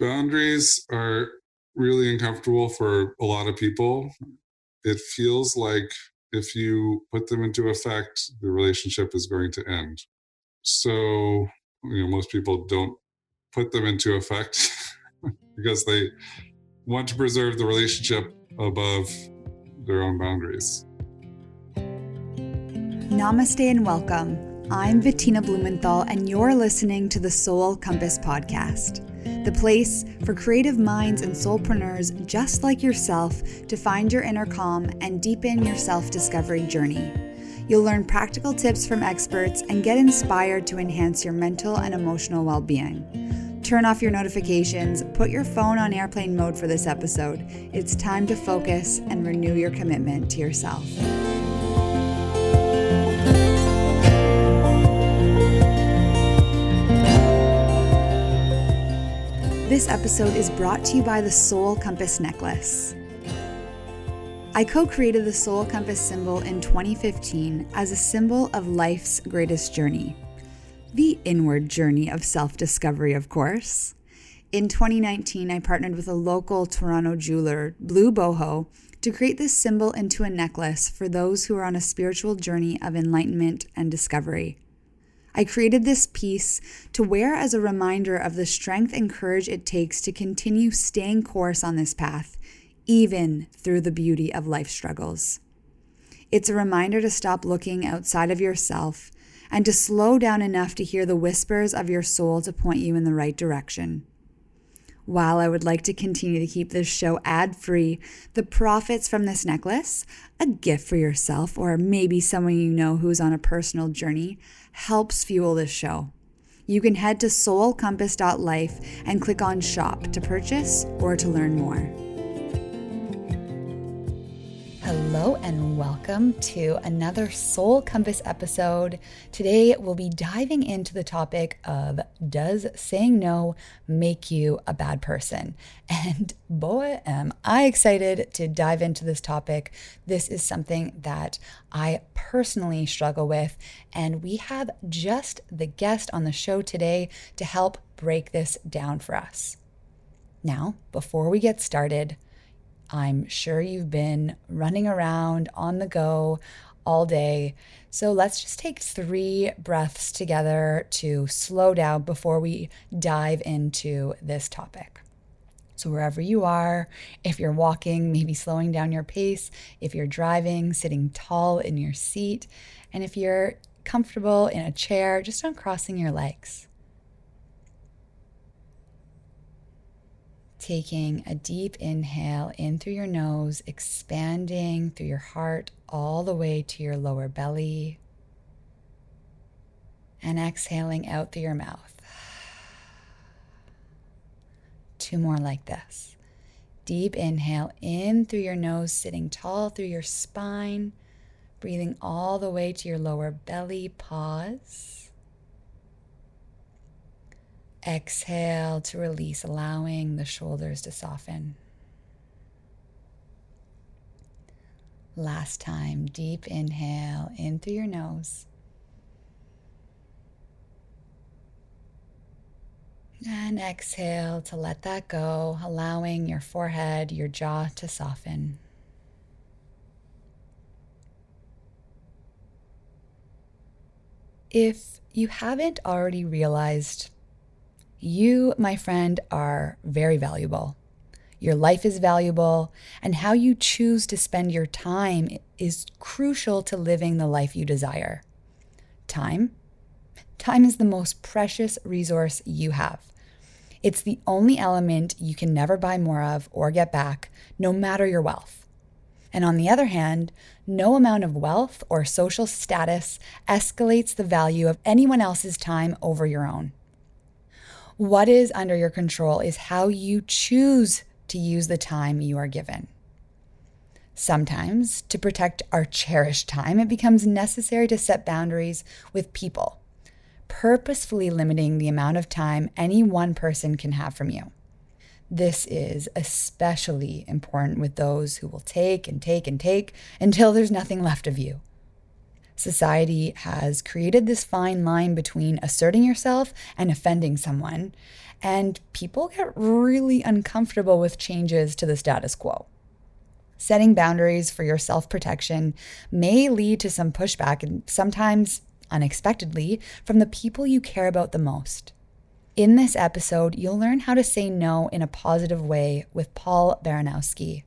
Boundaries are really uncomfortable for a lot of people. It feels like if you put them into effect, the relationship is going to end. So, you know, most people don't put them into effect because they want to preserve the relationship above their own boundaries. Namaste and welcome. I'm Bettina Blumenthal, and you're listening to the Soul Compass Podcast, the place for creative minds and soulpreneurs just like yourself to find your inner calm and deepen your self discovery journey. You'll learn practical tips from experts and get inspired to enhance your mental and emotional well being. Turn off your notifications, put your phone on airplane mode for this episode. It's time to focus and renew your commitment to yourself. This episode is brought to you by the Soul Compass Necklace. I co created the Soul Compass symbol in 2015 as a symbol of life's greatest journey the inward journey of self discovery, of course. In 2019, I partnered with a local Toronto jeweler, Blue Boho, to create this symbol into a necklace for those who are on a spiritual journey of enlightenment and discovery. I created this piece to wear as a reminder of the strength and courage it takes to continue staying course on this path, even through the beauty of life struggles. It's a reminder to stop looking outside of yourself and to slow down enough to hear the whispers of your soul to point you in the right direction. While I would like to continue to keep this show ad free, the profits from this necklace, a gift for yourself or maybe someone you know who's on a personal journey, helps fuel this show. You can head to soulcompass.life and click on shop to purchase or to learn more. Hello and welcome to another Soul Compass episode. Today we'll be diving into the topic of Does saying no make you a bad person? And boy, am I excited to dive into this topic. This is something that I personally struggle with, and we have just the guest on the show today to help break this down for us. Now, before we get started, I'm sure you've been running around on the go all day. So let's just take three breaths together to slow down before we dive into this topic. So, wherever you are, if you're walking, maybe slowing down your pace. If you're driving, sitting tall in your seat. And if you're comfortable in a chair, just uncrossing your legs. Taking a deep inhale in through your nose, expanding through your heart all the way to your lower belly, and exhaling out through your mouth. Two more like this. Deep inhale in through your nose, sitting tall through your spine, breathing all the way to your lower belly. Pause. Exhale to release, allowing the shoulders to soften. Last time, deep inhale in through your nose. And exhale to let that go, allowing your forehead, your jaw to soften. If you haven't already realized you, my friend, are very valuable. Your life is valuable, and how you choose to spend your time is crucial to living the life you desire. Time? Time is the most precious resource you have. It's the only element you can never buy more of or get back, no matter your wealth. And on the other hand, no amount of wealth or social status escalates the value of anyone else's time over your own. What is under your control is how you choose to use the time you are given. Sometimes, to protect our cherished time, it becomes necessary to set boundaries with people, purposefully limiting the amount of time any one person can have from you. This is especially important with those who will take and take and take until there's nothing left of you society has created this fine line between asserting yourself and offending someone. and people get really uncomfortable with changes to the status quo. Setting boundaries for your self protection may lead to some pushback and sometimes unexpectedly from the people you care about the most. In this episode, you'll learn how to say no in a positive way with Paul Baranowski.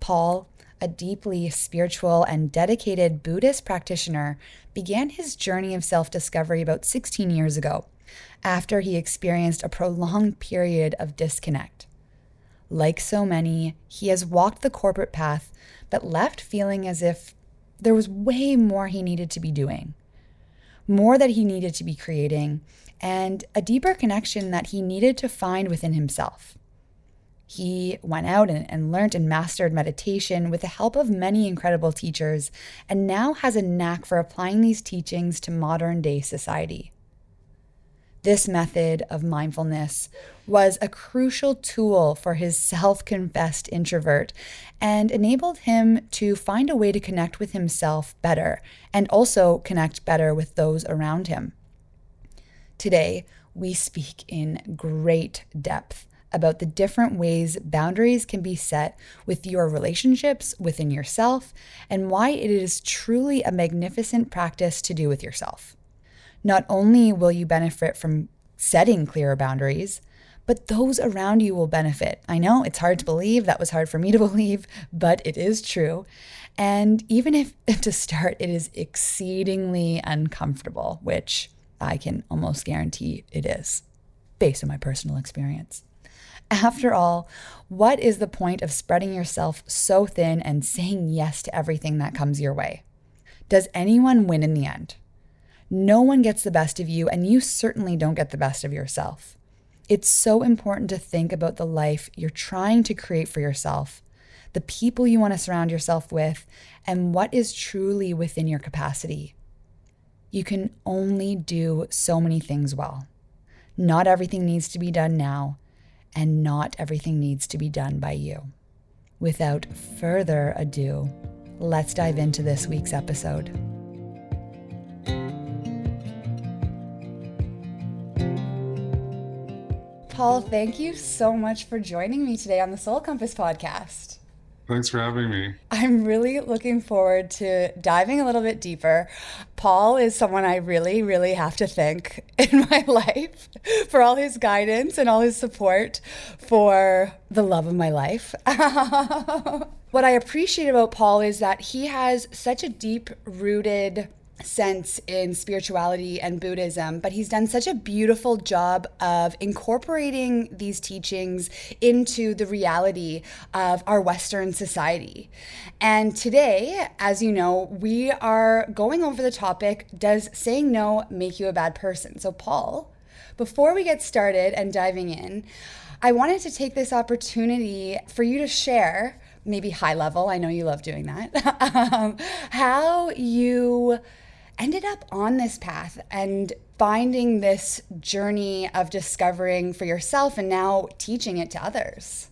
Paul, a deeply spiritual and dedicated Buddhist practitioner, began his journey of self discovery about 16 years ago after he experienced a prolonged period of disconnect. Like so many, he has walked the corporate path, but left feeling as if there was way more he needed to be doing, more that he needed to be creating, and a deeper connection that he needed to find within himself. He went out and, and learned and mastered meditation with the help of many incredible teachers, and now has a knack for applying these teachings to modern day society. This method of mindfulness was a crucial tool for his self confessed introvert and enabled him to find a way to connect with himself better and also connect better with those around him. Today, we speak in great depth about the different ways boundaries can be set with your relationships within yourself and why it is truly a magnificent practice to do with yourself. Not only will you benefit from setting clearer boundaries, but those around you will benefit. I know it's hard to believe, that was hard for me to believe, but it is true. And even if to start it is exceedingly uncomfortable, which I can almost guarantee it is, based on my personal experience. After all, what is the point of spreading yourself so thin and saying yes to everything that comes your way? Does anyone win in the end? No one gets the best of you, and you certainly don't get the best of yourself. It's so important to think about the life you're trying to create for yourself, the people you want to surround yourself with, and what is truly within your capacity. You can only do so many things well. Not everything needs to be done now, and not everything needs to be done by you. Without further ado, let's dive into this week's episode. Paul, thank you so much for joining me today on the Soul Compass podcast. Thanks for having me. I'm really looking forward to diving a little bit deeper. Paul is someone I really, really have to thank in my life for all his guidance and all his support for the love of my life. what I appreciate about Paul is that he has such a deep rooted sense in spirituality and Buddhism, but he's done such a beautiful job of incorporating these teachings into the reality of our Western society. And today, as you know, we are going over the topic Does saying no make you a bad person? So, Paul, before we get started and diving in, I wanted to take this opportunity for you to share, maybe high level, I know you love doing that, um, how you ended up on this path and finding this journey of discovering for yourself and now teaching it to others?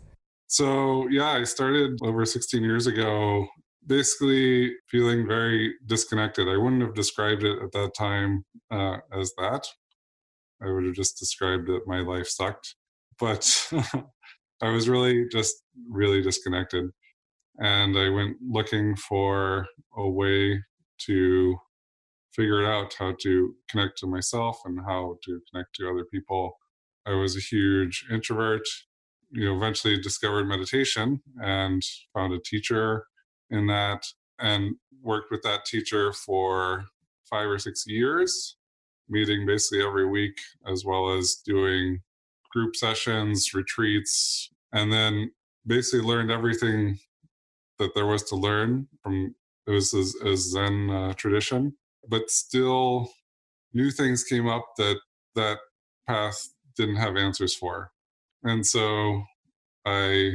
So, yeah, I started over 16 years ago, basically feeling very disconnected. I wouldn't have described it at that time uh, as that. I would have just described that my life sucked. But I was really just really disconnected. And I went looking for a way to figured out how to connect to myself and how to connect to other people. I was a huge introvert. You know, eventually discovered meditation and found a teacher in that and worked with that teacher for five or six years, meeting basically every week, as well as doing group sessions, retreats, and then basically learned everything that there was to learn from it was a, Zen uh, tradition but still new things came up that that path didn't have answers for. And so i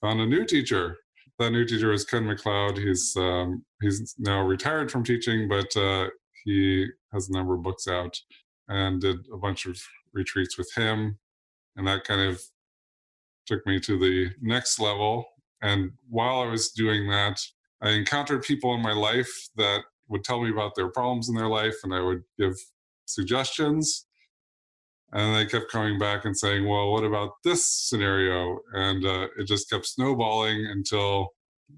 found a new teacher. That new teacher was ken mcleod. He's um, he's now retired from teaching but uh, he has a number of books out and did a bunch of retreats with him. And that kind of took me to the next level. And while i was doing that i encountered people in my life that would tell me about their problems in their life and I would give suggestions. And they kept coming back and saying, well, what about this scenario? And uh, it just kept snowballing until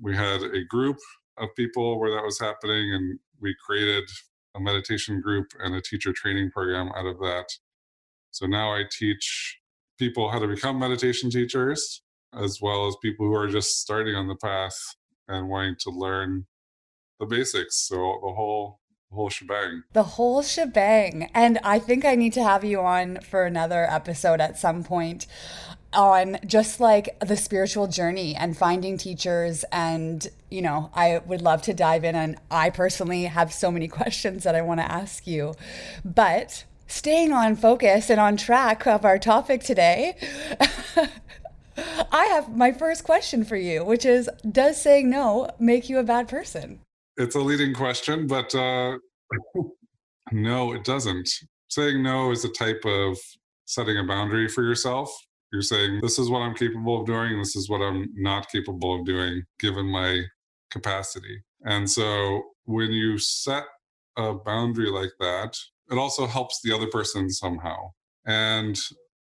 we had a group of people where that was happening. And we created a meditation group and a teacher training program out of that. So now I teach people how to become meditation teachers, as well as people who are just starting on the path and wanting to learn the basics. So the whole whole shebang. The whole shebang. And I think I need to have you on for another episode at some point on just like the spiritual journey and finding teachers and you know i would love to dive in and i personally have so many questions that i want to ask you but staying on focus and on track of our topic today i have my first question for you which is does saying no make you a bad person it's a leading question but uh no it doesn't saying no is a type of setting a boundary for yourself you're saying, this is what I'm capable of doing, this is what I'm not capable of doing given my capacity. And so when you set a boundary like that, it also helps the other person somehow. And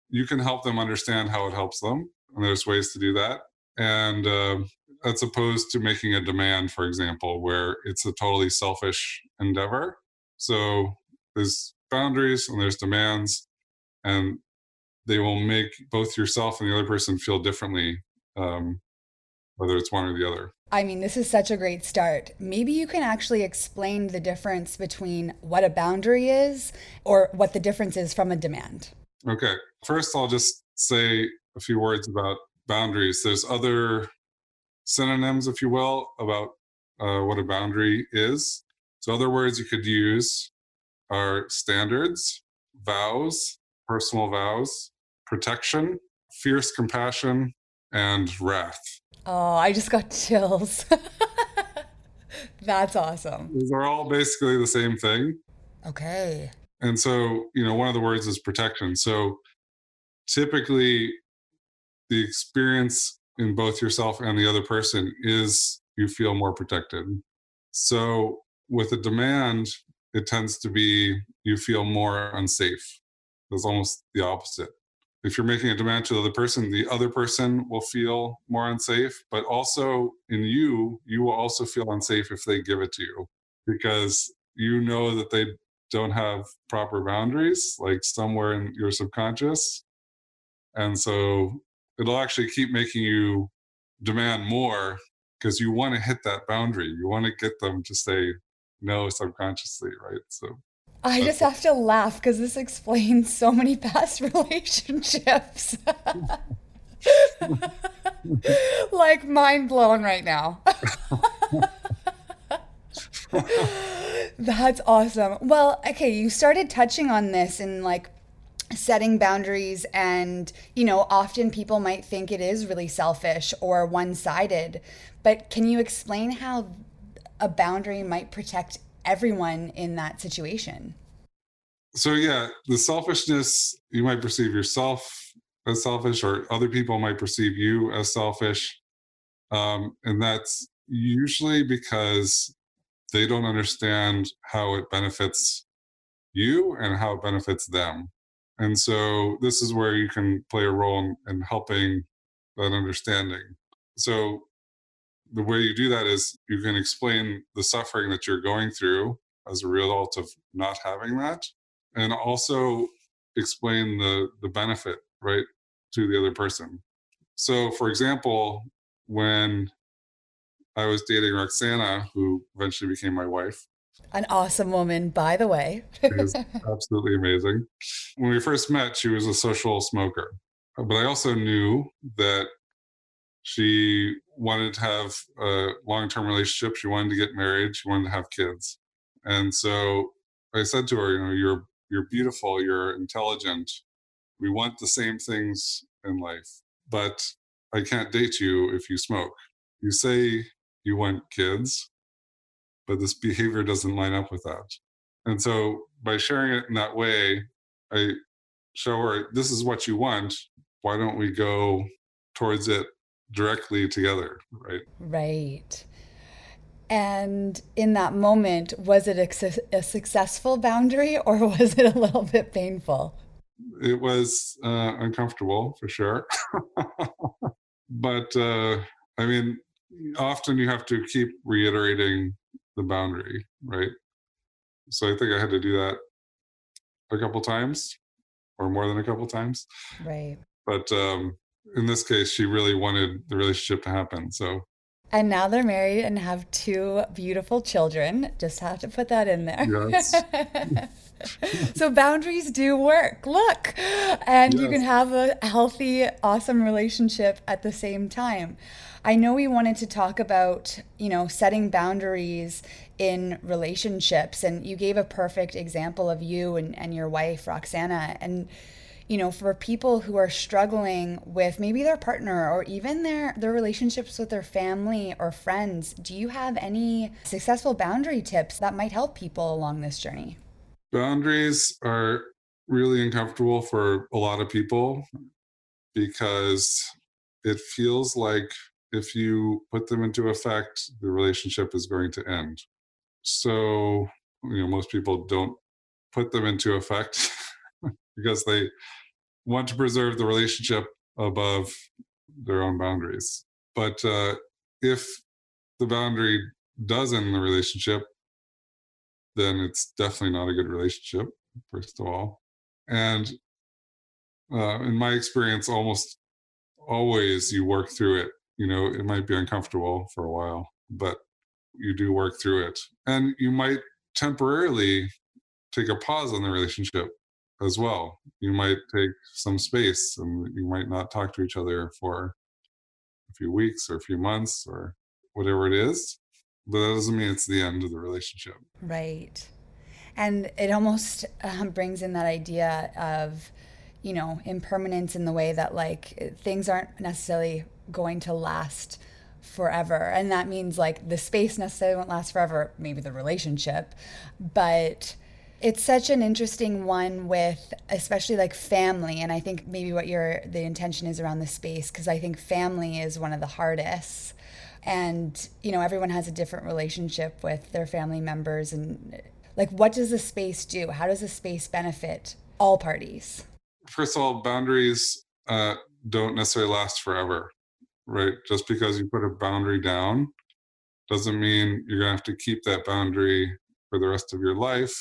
you can help them understand how it helps them. And there's ways to do that. And uh, as opposed to making a demand, for example, where it's a totally selfish endeavor. So there's boundaries and there's demands. And they will make both yourself and the other person feel differently, um, whether it's one or the other. I mean, this is such a great start. Maybe you can actually explain the difference between what a boundary is or what the difference is from a demand. Okay. First, I'll just say a few words about boundaries. There's other synonyms, if you will, about uh, what a boundary is. So, other words you could use are standards, vows, personal vows, protection, fierce compassion, and wrath. Oh, I just got chills. That's awesome. These are all basically the same thing. Okay. And so, you know, one of the words is protection. So typically, the experience in both yourself and the other person is you feel more protected. So with a demand, it tends to be you feel more unsafe. It's almost the opposite if you're making a demand to the other person, the other person will feel more unsafe. But also in you, you will also feel unsafe if they give it to you because you know that they don't have proper boundaries, like somewhere in your subconscious. And so it'll actually keep making you demand more because you want to hit that boundary. You want to get them to say no subconsciously, right? So I just have to laugh because this explains so many past relationships. like mind blown right now. That's awesome. Well, okay, you started touching on this in like setting boundaries and you know often people might think it is really selfish or one-sided but can you explain how a boundary might protect everyone in that situation. So, yeah, the selfishness, you might perceive yourself as selfish, or other people might perceive you as selfish. Um, and that's usually because they don't understand how it benefits you and how it benefits them. And so, this is where you can play a role in, in helping that understanding. So, the way you do that is you can explain the suffering that you're going through as a result of not having that and also explain the the benefit right to the other person so for example when i was dating roxana who eventually became my wife an awesome woman by the way. Absolutely amazing. When we first met she was a social smoker but i also knew that she wanted to have a long-term relationship. She wanted to get married. She wanted to have kids. And so i said to her you know you're you're beautiful. You're intelligent. We want the same things in life but i can't date you if you smoke. You say you want kids but this behavior doesn't line up with that and so by sharing it in that way i show her this is what you want why don't we go towards it directly together, right? Right. And in that moment, was it a, a, successful boundary or was it a little bit painful? it was uh, uncomfortable for sure. but uh, I mean, often you have to keep reiterating the boundary, right? So I think I had to do that a couple times or more than a couple times. Right. But um, in this case, she really wanted the relationship to happen. So and now they're married and have two beautiful children. Just have to put that in there. Yes. so boundaries do work. Look. And yes. you can have a healthy, awesome relationship at the same time. I know we wanted to talk about, you know, setting boundaries in relationships and you gave a perfect example of you and, and your wife, Roxana. And you know, for people who are struggling with maybe their partner or even their their relationships with their family or friends, do you have any successful boundary tips that might help people along this journey? Boundaries are really uncomfortable for a lot of people because it feels like if you put them into effect, the relationship is going to end. So, you know, most people don't put them into effect because they want to preserve the relationship above their own boundaries. But uh, if the boundary does end the relationship, then it's definitely not a good relationship, first of all. And uh, in my experience, almost always you work through it. You know, it might be uncomfortable for a while, but you do work through it. And you might temporarily take a pause on the relationship as well. You might take some space and you might not talk to each other for a few weeks or a few months or whatever it is. But that doesn't mean it's the end of the relationship. Right. And it almost um, brings in that idea of, you know, impermanence in the way that like things aren't necessarily going to last forever. And that means like the space necessarily won't last forever, maybe the relationship, but it's such an interesting one with especially like family and i think maybe what your the intention is around the space because i think family is one of the hardest. And you know everyone has a different relationship with their family members and like what does the space do? How does the space benefit all parties? First of all boundaries uh, don't necessarily last forever right? Just because you put a boundary down doesn't mean you're going to have to keep that boundary for the rest of your life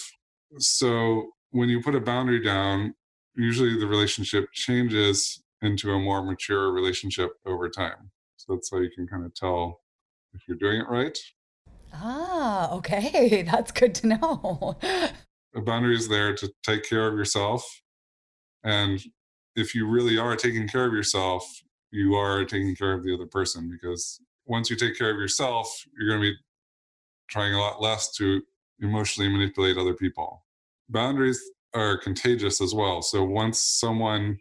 so when you put a boundary down, usually the relationship changes into a more mature relationship over time. So that's how you can kind of tell if you're doing it right. Ah, okay. That's good to know. a boundary is there to take care of yourself. And if you really are taking care of yourself, you are taking care of the other person because once you take care of yourself, you're going to be trying a lot less to emotionally manipulate other people boundaries are contagious as well. So once someone,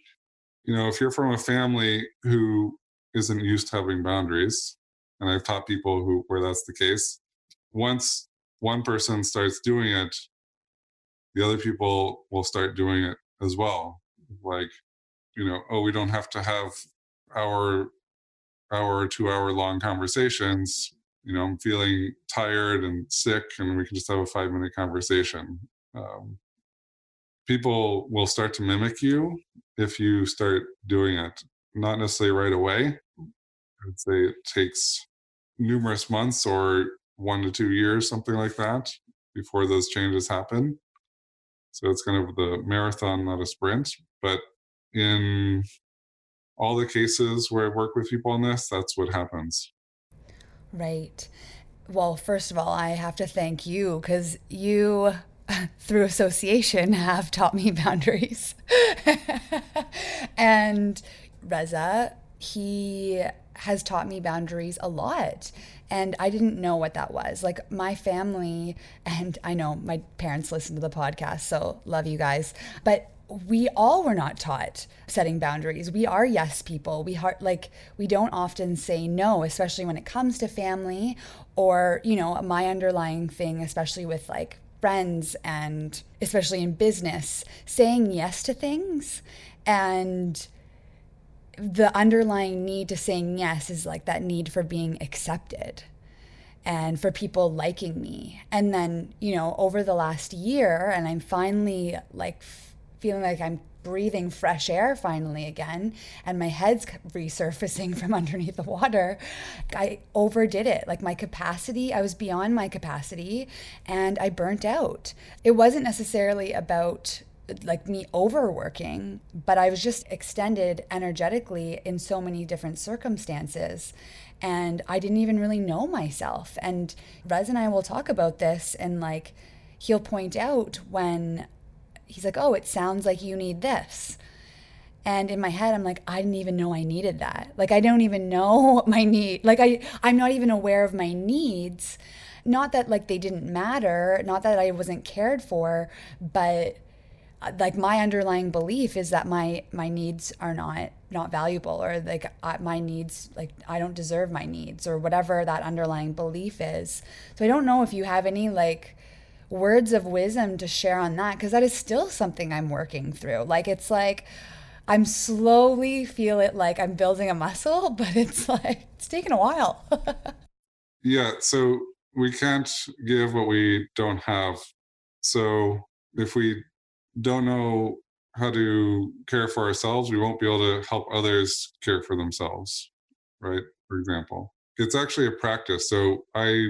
you know, if you're from a family who isn't used to having boundaries, and I've taught people who where that's the case, once one person starts doing it, the other people will start doing it as well. Like, you know, oh, we don't have to have our hour two hour long conversations. You know, I'm feeling tired and sick, and we can just have a five minute conversation. Um, people will start to mimic you if you start doing it not necessarily right away. I'd say it takes numerous months or one to two years something like that before those changes happen. So it's kind of the marathon not a sprint. But in all the cases where i work with people on this that's what happens right well first of all i have to thank you because you through association have taught me boundaries. and Reza, he has taught me boundaries a lot. And I didn't know what that was. Like my family, and I know my parents listen to the podcast, so love you guys. But we all were not taught setting boundaries. We are yes people. We heart like we don't often say no, especially when it comes to family or, you know, my underlying thing, especially with like friends and especially in business saying yes to things and the underlying need to saying yes is like that need for being accepted and for people liking me and then you know over the last year and i'm finally like feeling like i'm breathing fresh air finally again and my head's resurfacing from underneath the water, I overdid it. Like my capacity, I was beyond my capacity and I burnt out. It wasn't necessarily about like me overworking, but I was just extended energetically in so many different circumstances. And I didn't even really know myself. And Rez and I will talk about this and like he'll point out when he's like, Oh, it sounds like you need this. And in my head, I'm like, I didn't even know I needed that. Like I don't even know my need. Like I, I'm not even aware of my needs. Not that like they didn't matter, not that I wasn't cared for, but uh, like my underlying belief is that my my needs are not not valuable or like my needs like I don't deserve my needs or whatever that underlying belief is. So I don't know if you have any like words of wisdom to share on that because that is still something I'm working through. Like it's like I'm slowly feel it like I'm building a muscle, but it's like it's taken a while. yeah, so we can't give what we don't have. So if we don't know how to care for ourselves, we won't be able to help others care for themselves, right? For example, it's actually a practice. So I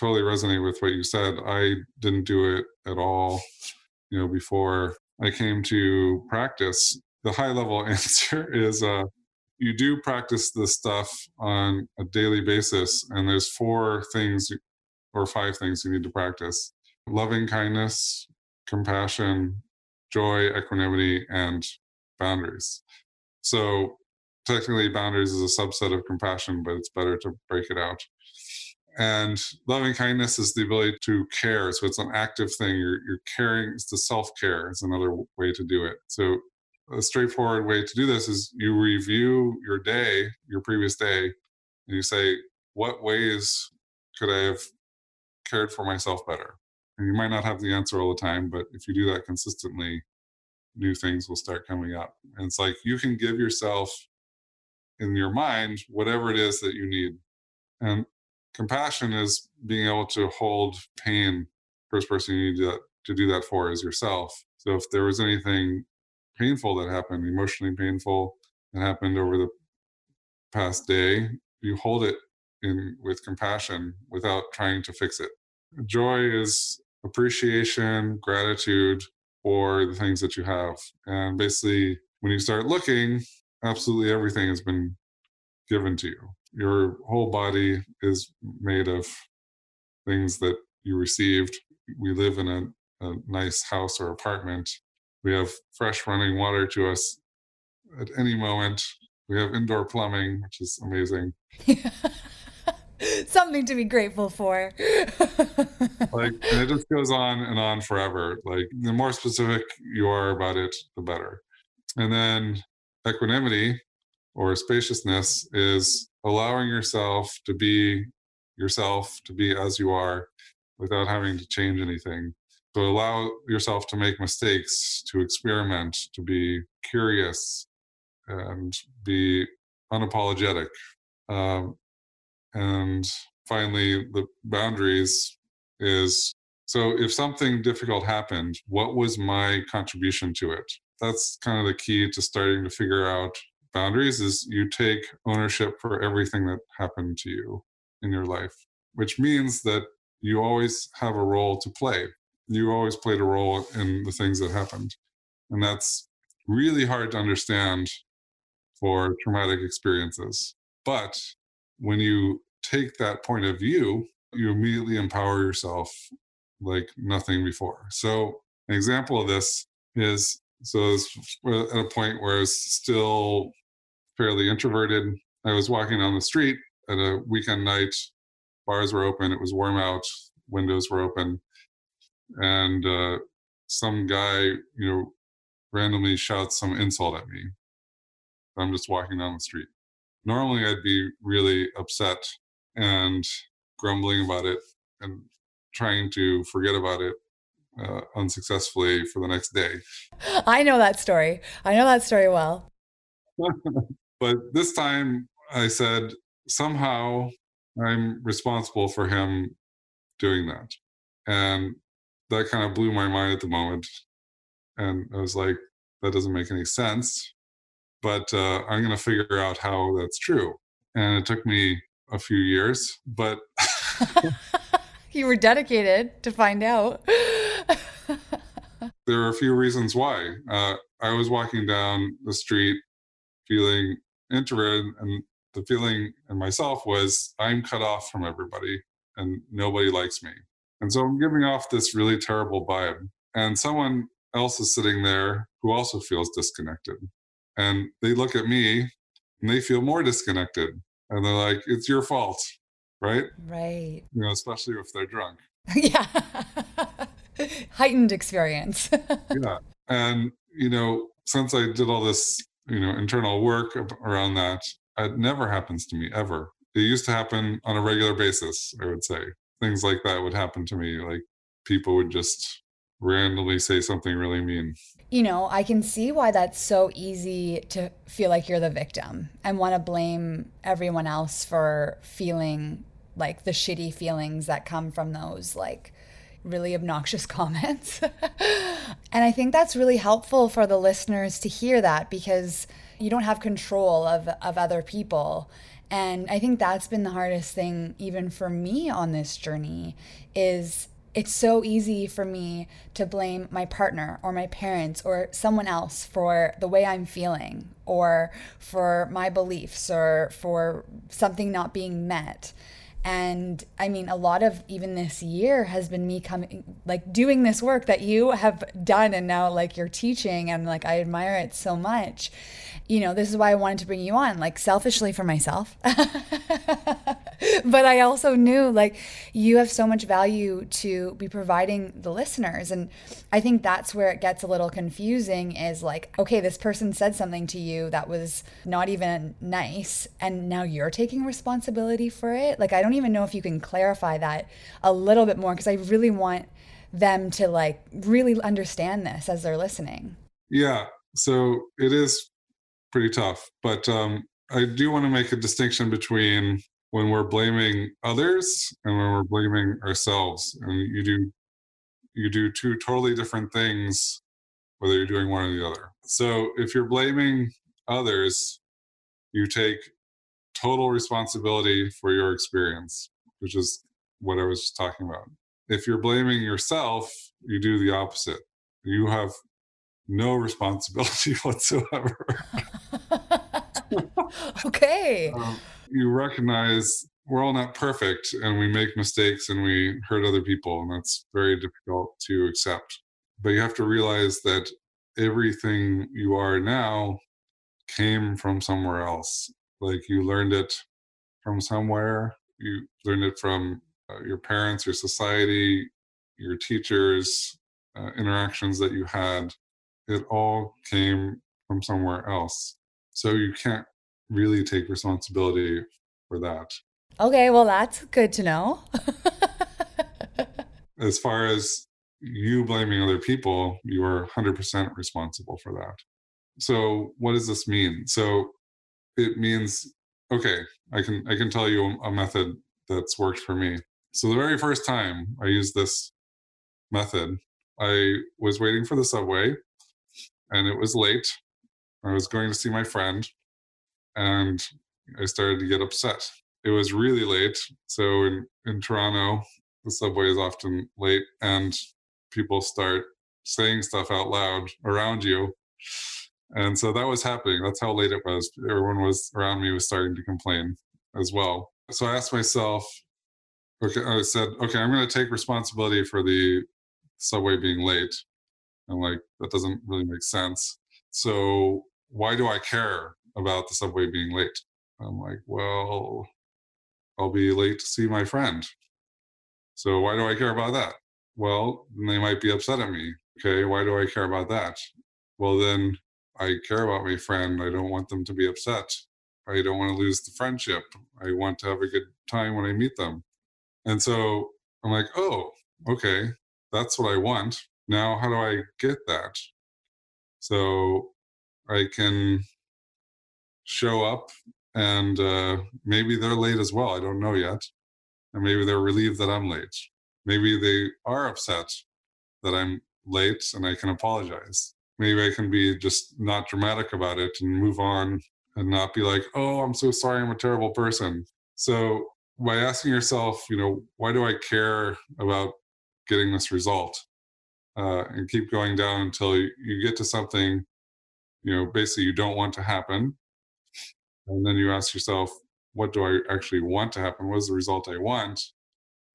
totally resonate with what you said. I didn't do it at all, you know, before I came to practice. The high level answer is uh, you do practice this stuff on a daily basis, and there's four things or five things you need to practice loving kindness, compassion, joy, equanimity, and boundaries. So technically, boundaries is a subset of compassion, but it's better to break it out. And loving kindness is the ability to care. So it's an active thing. You're, you're caring. It's the self care. Is another way to do it. So a straightforward way to do this is you review your day, your previous day, and you say, what ways could I have cared for myself better? And you might not have the answer all the time, but if you do that consistently, new things will start coming up. And it's like you can give yourself in your mind whatever it is that you need. And compassion is being able to hold pain. First person you need to, to do that for is yourself. So if there was anything painful that happened, emotionally painful that happened over the past day, you hold it in with compassion without trying to fix it. Joy is appreciation, gratitude for the things that you have. And basically, when you start looking, absolutely everything has been given to you. Your whole body is made of things that you received. We live in a, a nice house or apartment. We have fresh running water to us at any moment. We have indoor plumbing, which is amazing. something to be grateful for. like, it just goes on and on forever. Like, the more specific you are about it, the better. And then equanimity or spaciousness is allowing yourself to be yourself, to be as you are without having to change anything. So allow yourself to make mistakes, to experiment, to be curious, and be unapologetic. Um, and finally, the boundaries is so if something difficult happened, what was my contribution to it? That's kind of the key to starting to figure out boundaries is you take ownership for everything that happened to you in your life, which means that you always have a role to play. You always played a role in the things that happened. And that's really hard to understand for traumatic experiences. But when you take that point of view, you immediately empower yourself like nothing before. So, an example of this is so at a point where I was still fairly introverted. I was walking down the street at a weekend night, bars were open, it was warm out, windows were open, and uh, some guy, you know, randomly shouts some insult at me. I'm just walking down the street normally I'd be really upset and grumbling about it and trying to forget about it uh, unsuccessfully for the next day. I know that story. I know that story well. but this time I said, somehow I'm responsible for him doing that. And that kind of blew my mind at the moment. And I was like, that doesn't make any sense, but uh, I'm going to figure out how that's true. And it took me a few years, but you were dedicated to find out. there are a few reasons why. Uh, I was walking down the street feeling introverted, and the feeling in myself was I'm cut off from everybody and nobody likes me. And so I'm giving off this really terrible vibe. And someone else is sitting there who also feels disconnected. And they look at me and they feel more disconnected. And they're like, it's your fault, right? Right. You know, especially if they're drunk. yeah. Heightened experience. yeah. And, you know, since I did all this, you know, internal work around that, it never happens to me ever. It used to happen on a regular basis, I would say. Things like that would happen to me. Like people would just randomly say something really mean. You know, I can see why that's so easy to feel like you're the victim and want to blame everyone else for feeling like the shitty feelings that come from those like really obnoxious comments. and I think that's really helpful for the listeners to hear that because you don't have control of, of other people. And I think that's been the hardest thing, even for me on this journey, is it's so easy for me to blame my partner or my parents or someone else for the way I'm feeling or for my beliefs or for something not being met. And I mean, a lot of even this year has been me coming, like doing this work that you have done and now like you're teaching and like I admire it so much you know, this is why I wanted to bring you on, like selfishly for myself. but I also knew like you have so much value to be providing the listeners. And I think that's where it gets a little confusing is like, okay, this person said something to you that was not even nice. And now you're taking responsibility for it. Like, I don't even know if you can clarify that a little bit more because I really want them to like really understand this as they're listening. Yeah. So it is pretty tough. But um, I do want to make a distinction between when we're blaming others and when we're blaming ourselves. And you do you do two totally different things whether you're doing one or the other. So if you're blaming others, you take total responsibility for your experience, which is what I was just talking about. If you're blaming yourself, you do the opposite. You have no responsibility whatsoever. okay. Um, you recognize we're all not perfect and we make mistakes and we hurt other people, and that's very difficult to accept. But you have to realize that everything you are now came from somewhere else. Like you learned it from somewhere, you learned it from uh, your parents, your society, your teachers, uh, interactions that you had it all came from somewhere else. So you can't really take responsibility for that. Okay, well, that's good to know. as far as you blaming other people, you are 100% responsible for that. So, what does this mean? So, it means okay, I can I can tell you a method that's worked for me. So, the very first time I used this method, I was waiting for the subway and it was late. I was going to see my friend, and I started to get upset. It was really late. So in, in Toronto, the subway is often late, and people start saying stuff out loud around you. And so that was happening. That's how late it was. Everyone was around me was starting to complain as well. So I asked myself, okay, I said, okay, I'm going to take responsibility for the subway being late. I'm like, that doesn't really make sense. So why do I care about the subway being late? I'm like, well, I'll be late to see my friend. So why do I care about that? Well, they might be upset at me. Okay, why do I care about that? Well, then I care about my friend. I don't want them to be upset. I don't want to lose the friendship. I want to have a good time when I meet them. And so I'm like, oh, okay, that's what I want. Now, how do I get that? So I can show up and uh, maybe they're late as well. I don't know yet. And maybe they're relieved that I'm late. Maybe they are upset that I'm late and I can apologize. Maybe I can be just not dramatic about it and move on and not be like, oh, I'm so sorry, I'm a terrible person. So by asking yourself, you know, why do I care about getting this result? Uh, and keep going down until you, you get to something, you know, basically you don't want to happen. And then you ask yourself, what do I actually want to happen? What is the result I want?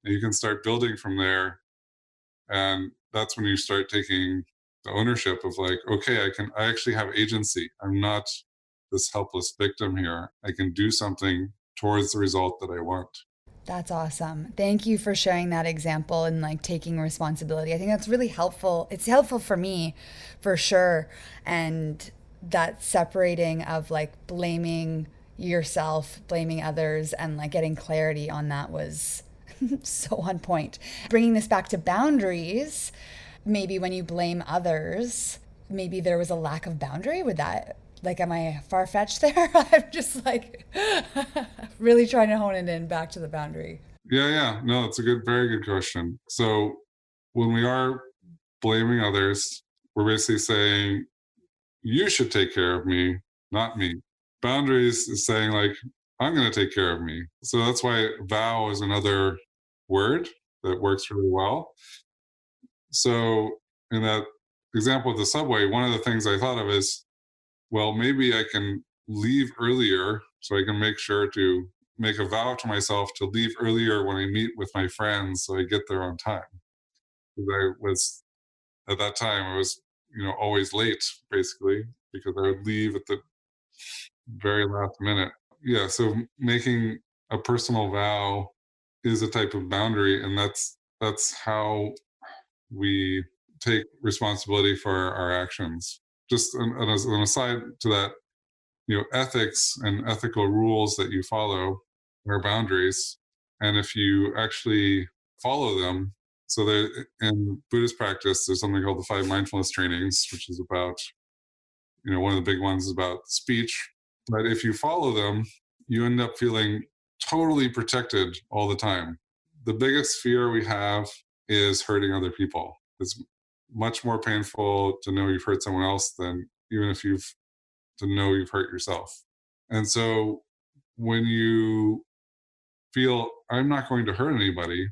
And you can start building from there. And that's when you start taking the ownership of like, okay, I can, I actually have agency. I'm not this helpless victim here. I can do something towards the result that I want. That's awesome. Thank you for sharing that example and like taking responsibility. I think that's really helpful. It's helpful for me for sure. And that separating of like blaming yourself, blaming others, and like getting clarity on that was so on point. Bringing this back to boundaries, maybe when you blame others, maybe there was a lack of boundary. with that like am i far fetched there? I'm just like really trying to hone it in back to the boundary. Yeah yeah. No it's a good very good question. So when we are blaming others we're basically saying you should take care of me not me. Boundaries is saying like i'm going to take care of me. So that's why vow is another word that works really well so in that example of the subway one of the things i thought of is well, maybe I can leave earlier so I can make sure to make a vow to myself to leave earlier when I meet with my friends so I get there on time. I was at that time I was, you know, always late basically because I would leave at the very last minute. Yeah, so making a personal vow is a type of boundary and that's that's how we take responsibility for our actions just an, as an aside to that, you know, ethics and ethical rules that you follow are boundaries. And if you actually follow them, so there in Buddhist practice, there's something called the five mindfulness trainings, which is about, you know, one of the big ones is about speech. But if you follow them, you end up feeling totally protected all the time. The biggest fear we have is hurting other people. It's much more painful to know you've hurt someone else than even if you've to know you've hurt yourself. And so when you feel I'm not going to hurt anybody,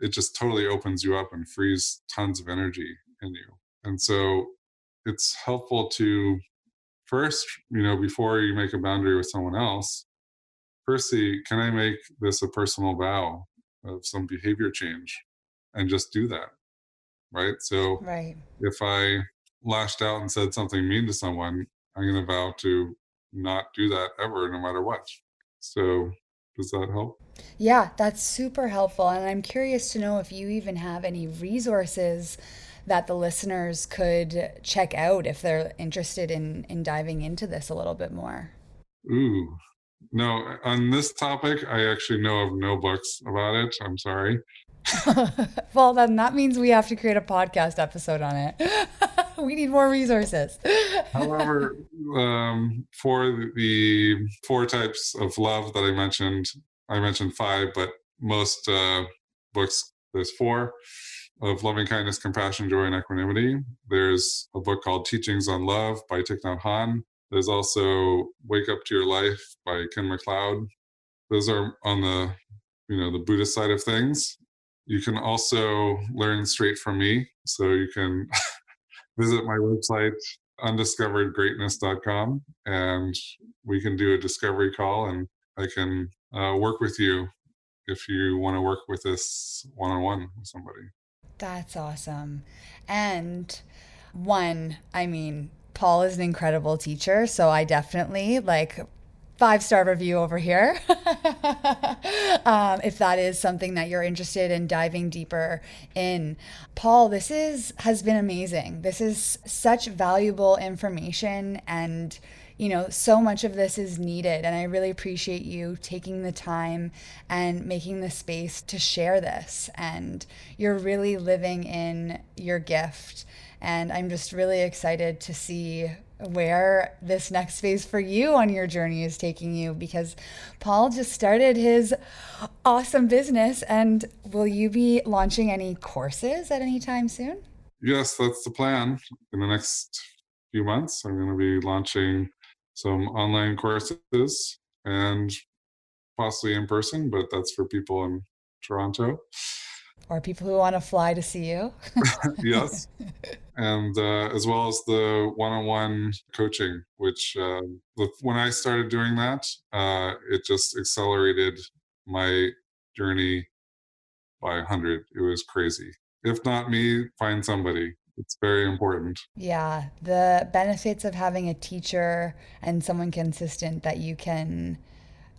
it just totally opens you up and frees tons of energy in you. And so it's helpful to first, you know, before you make a boundary with someone else, firstly, can I make this a personal vow of some behavior change and just do that? right? So right. if I lashed out and said something mean to someone, I'm going to vow to not do that ever, no matter what. So does that help? Yeah, that's super helpful. And I'm curious to know if you even have any resources that the listeners could check out if they're interested in in diving into this a little bit more. Ooh. No, on this topic, I actually know of no books about it. I'm sorry. well, then that means we have to create a podcast episode on it. we need more resources. However, um, for the four types of love that I mentioned, I mentioned five, but most uh, books, there's four of loving kindness, compassion, joy, and equanimity. There's a book called Teachings on Love by Thich Nhat Hanh. There's also Wake Up to Your Life by Ken McLeod. Those are on the you know the Buddhist side of things. You can also learn straight from me. So you can visit my website, undiscoveredgreatness.com, and we can do a discovery call and I can uh, work with you if you want to work with this one on one with somebody. That's awesome. And one, I mean, Paul is an incredible teacher. So I definitely like five star review over here. um, if that is something that you're interested in diving deeper in. Paul, this is has been amazing. This is such valuable information and you know, so much of this is needed. And I really appreciate you taking the time and making the space to share this. And you're really living in your gift. And I'm just really excited to see where this next phase for you on your journey is taking you because Paul just started his awesome business. And will you be launching any courses at any time soon? Yes, that's the plan. In the next few months. I'm going to be launching some online courses and possibly in person, but that's for people in Toronto. Or people who want to fly to see you. yes. And uh, as well as the one on one coaching, which uh, when I started doing that, uh, it just accelerated my journey by 100. It was crazy. If not me, find somebody. It's very important. Yeah. The benefits of having a teacher and someone consistent that you can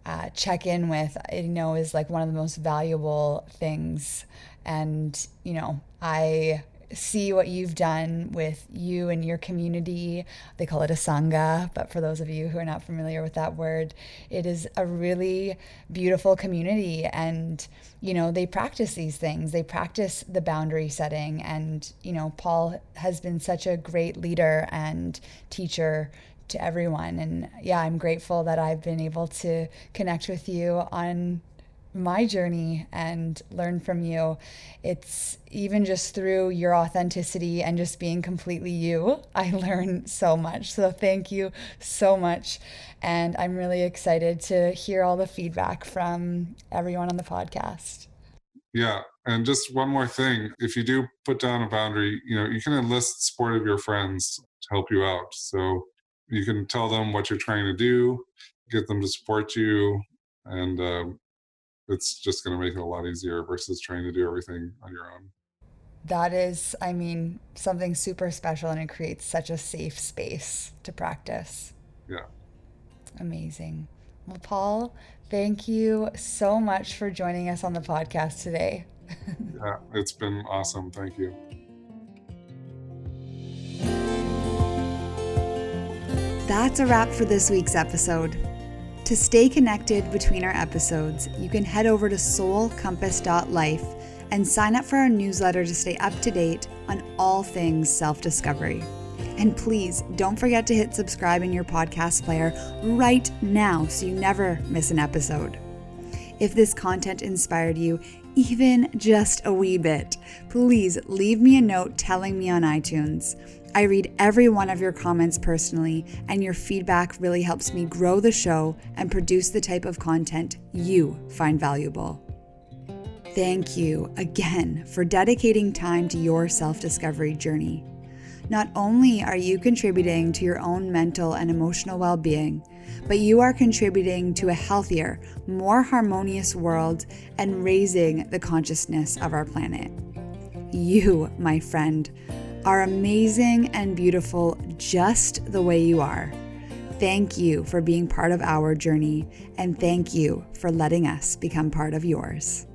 uh, check in with, you know, is like one of the most valuable things. And, you know, I see what you've done with you and your community. They call it a Sangha, but for those of you who are not familiar with that word, it is a really beautiful community. And, you know, they practice these things, they practice the boundary setting. And, you know, Paul has been such a great leader and teacher to everyone. And yeah, I'm grateful that I've been able to connect with you on my journey and learn from you. It's even just through your authenticity and just being completely you, I learn so much. So thank you so much. And I'm really excited to hear all the feedback from everyone on the podcast. Yeah. And just one more thing if you do put down a boundary, you know, you can enlist support of your friends to help you out. So you can tell them what you're trying to do, get them to support you, and um, it's just going to make it a lot easier versus trying to do everything on your own. That is, I mean, something super special and it creates such a safe space to practice. Yeah. Amazing. Well, Paul, thank you so much for joining us on the podcast today. yeah, it's been awesome. Thank you. That's a wrap for this week's episode. To stay connected between our episodes, you can head over to soulcompass.life and sign up for our newsletter to stay up to date on all things self discovery. And please don't forget to hit subscribe in your podcast player right now so you never miss an episode. If this content inspired you, even just a wee bit, please leave me a note telling me on iTunes. I read every one of your comments personally, and your feedback really helps me grow the show and produce the type of content you find valuable. Thank you again for dedicating time to your self discovery journey. Not only are you contributing to your own mental and emotional well being, but you are contributing to a healthier, more harmonious world and raising the consciousness of our planet. You, my friend, are amazing and beautiful just the way you are. Thank you for being part of our journey, and thank you for letting us become part of yours.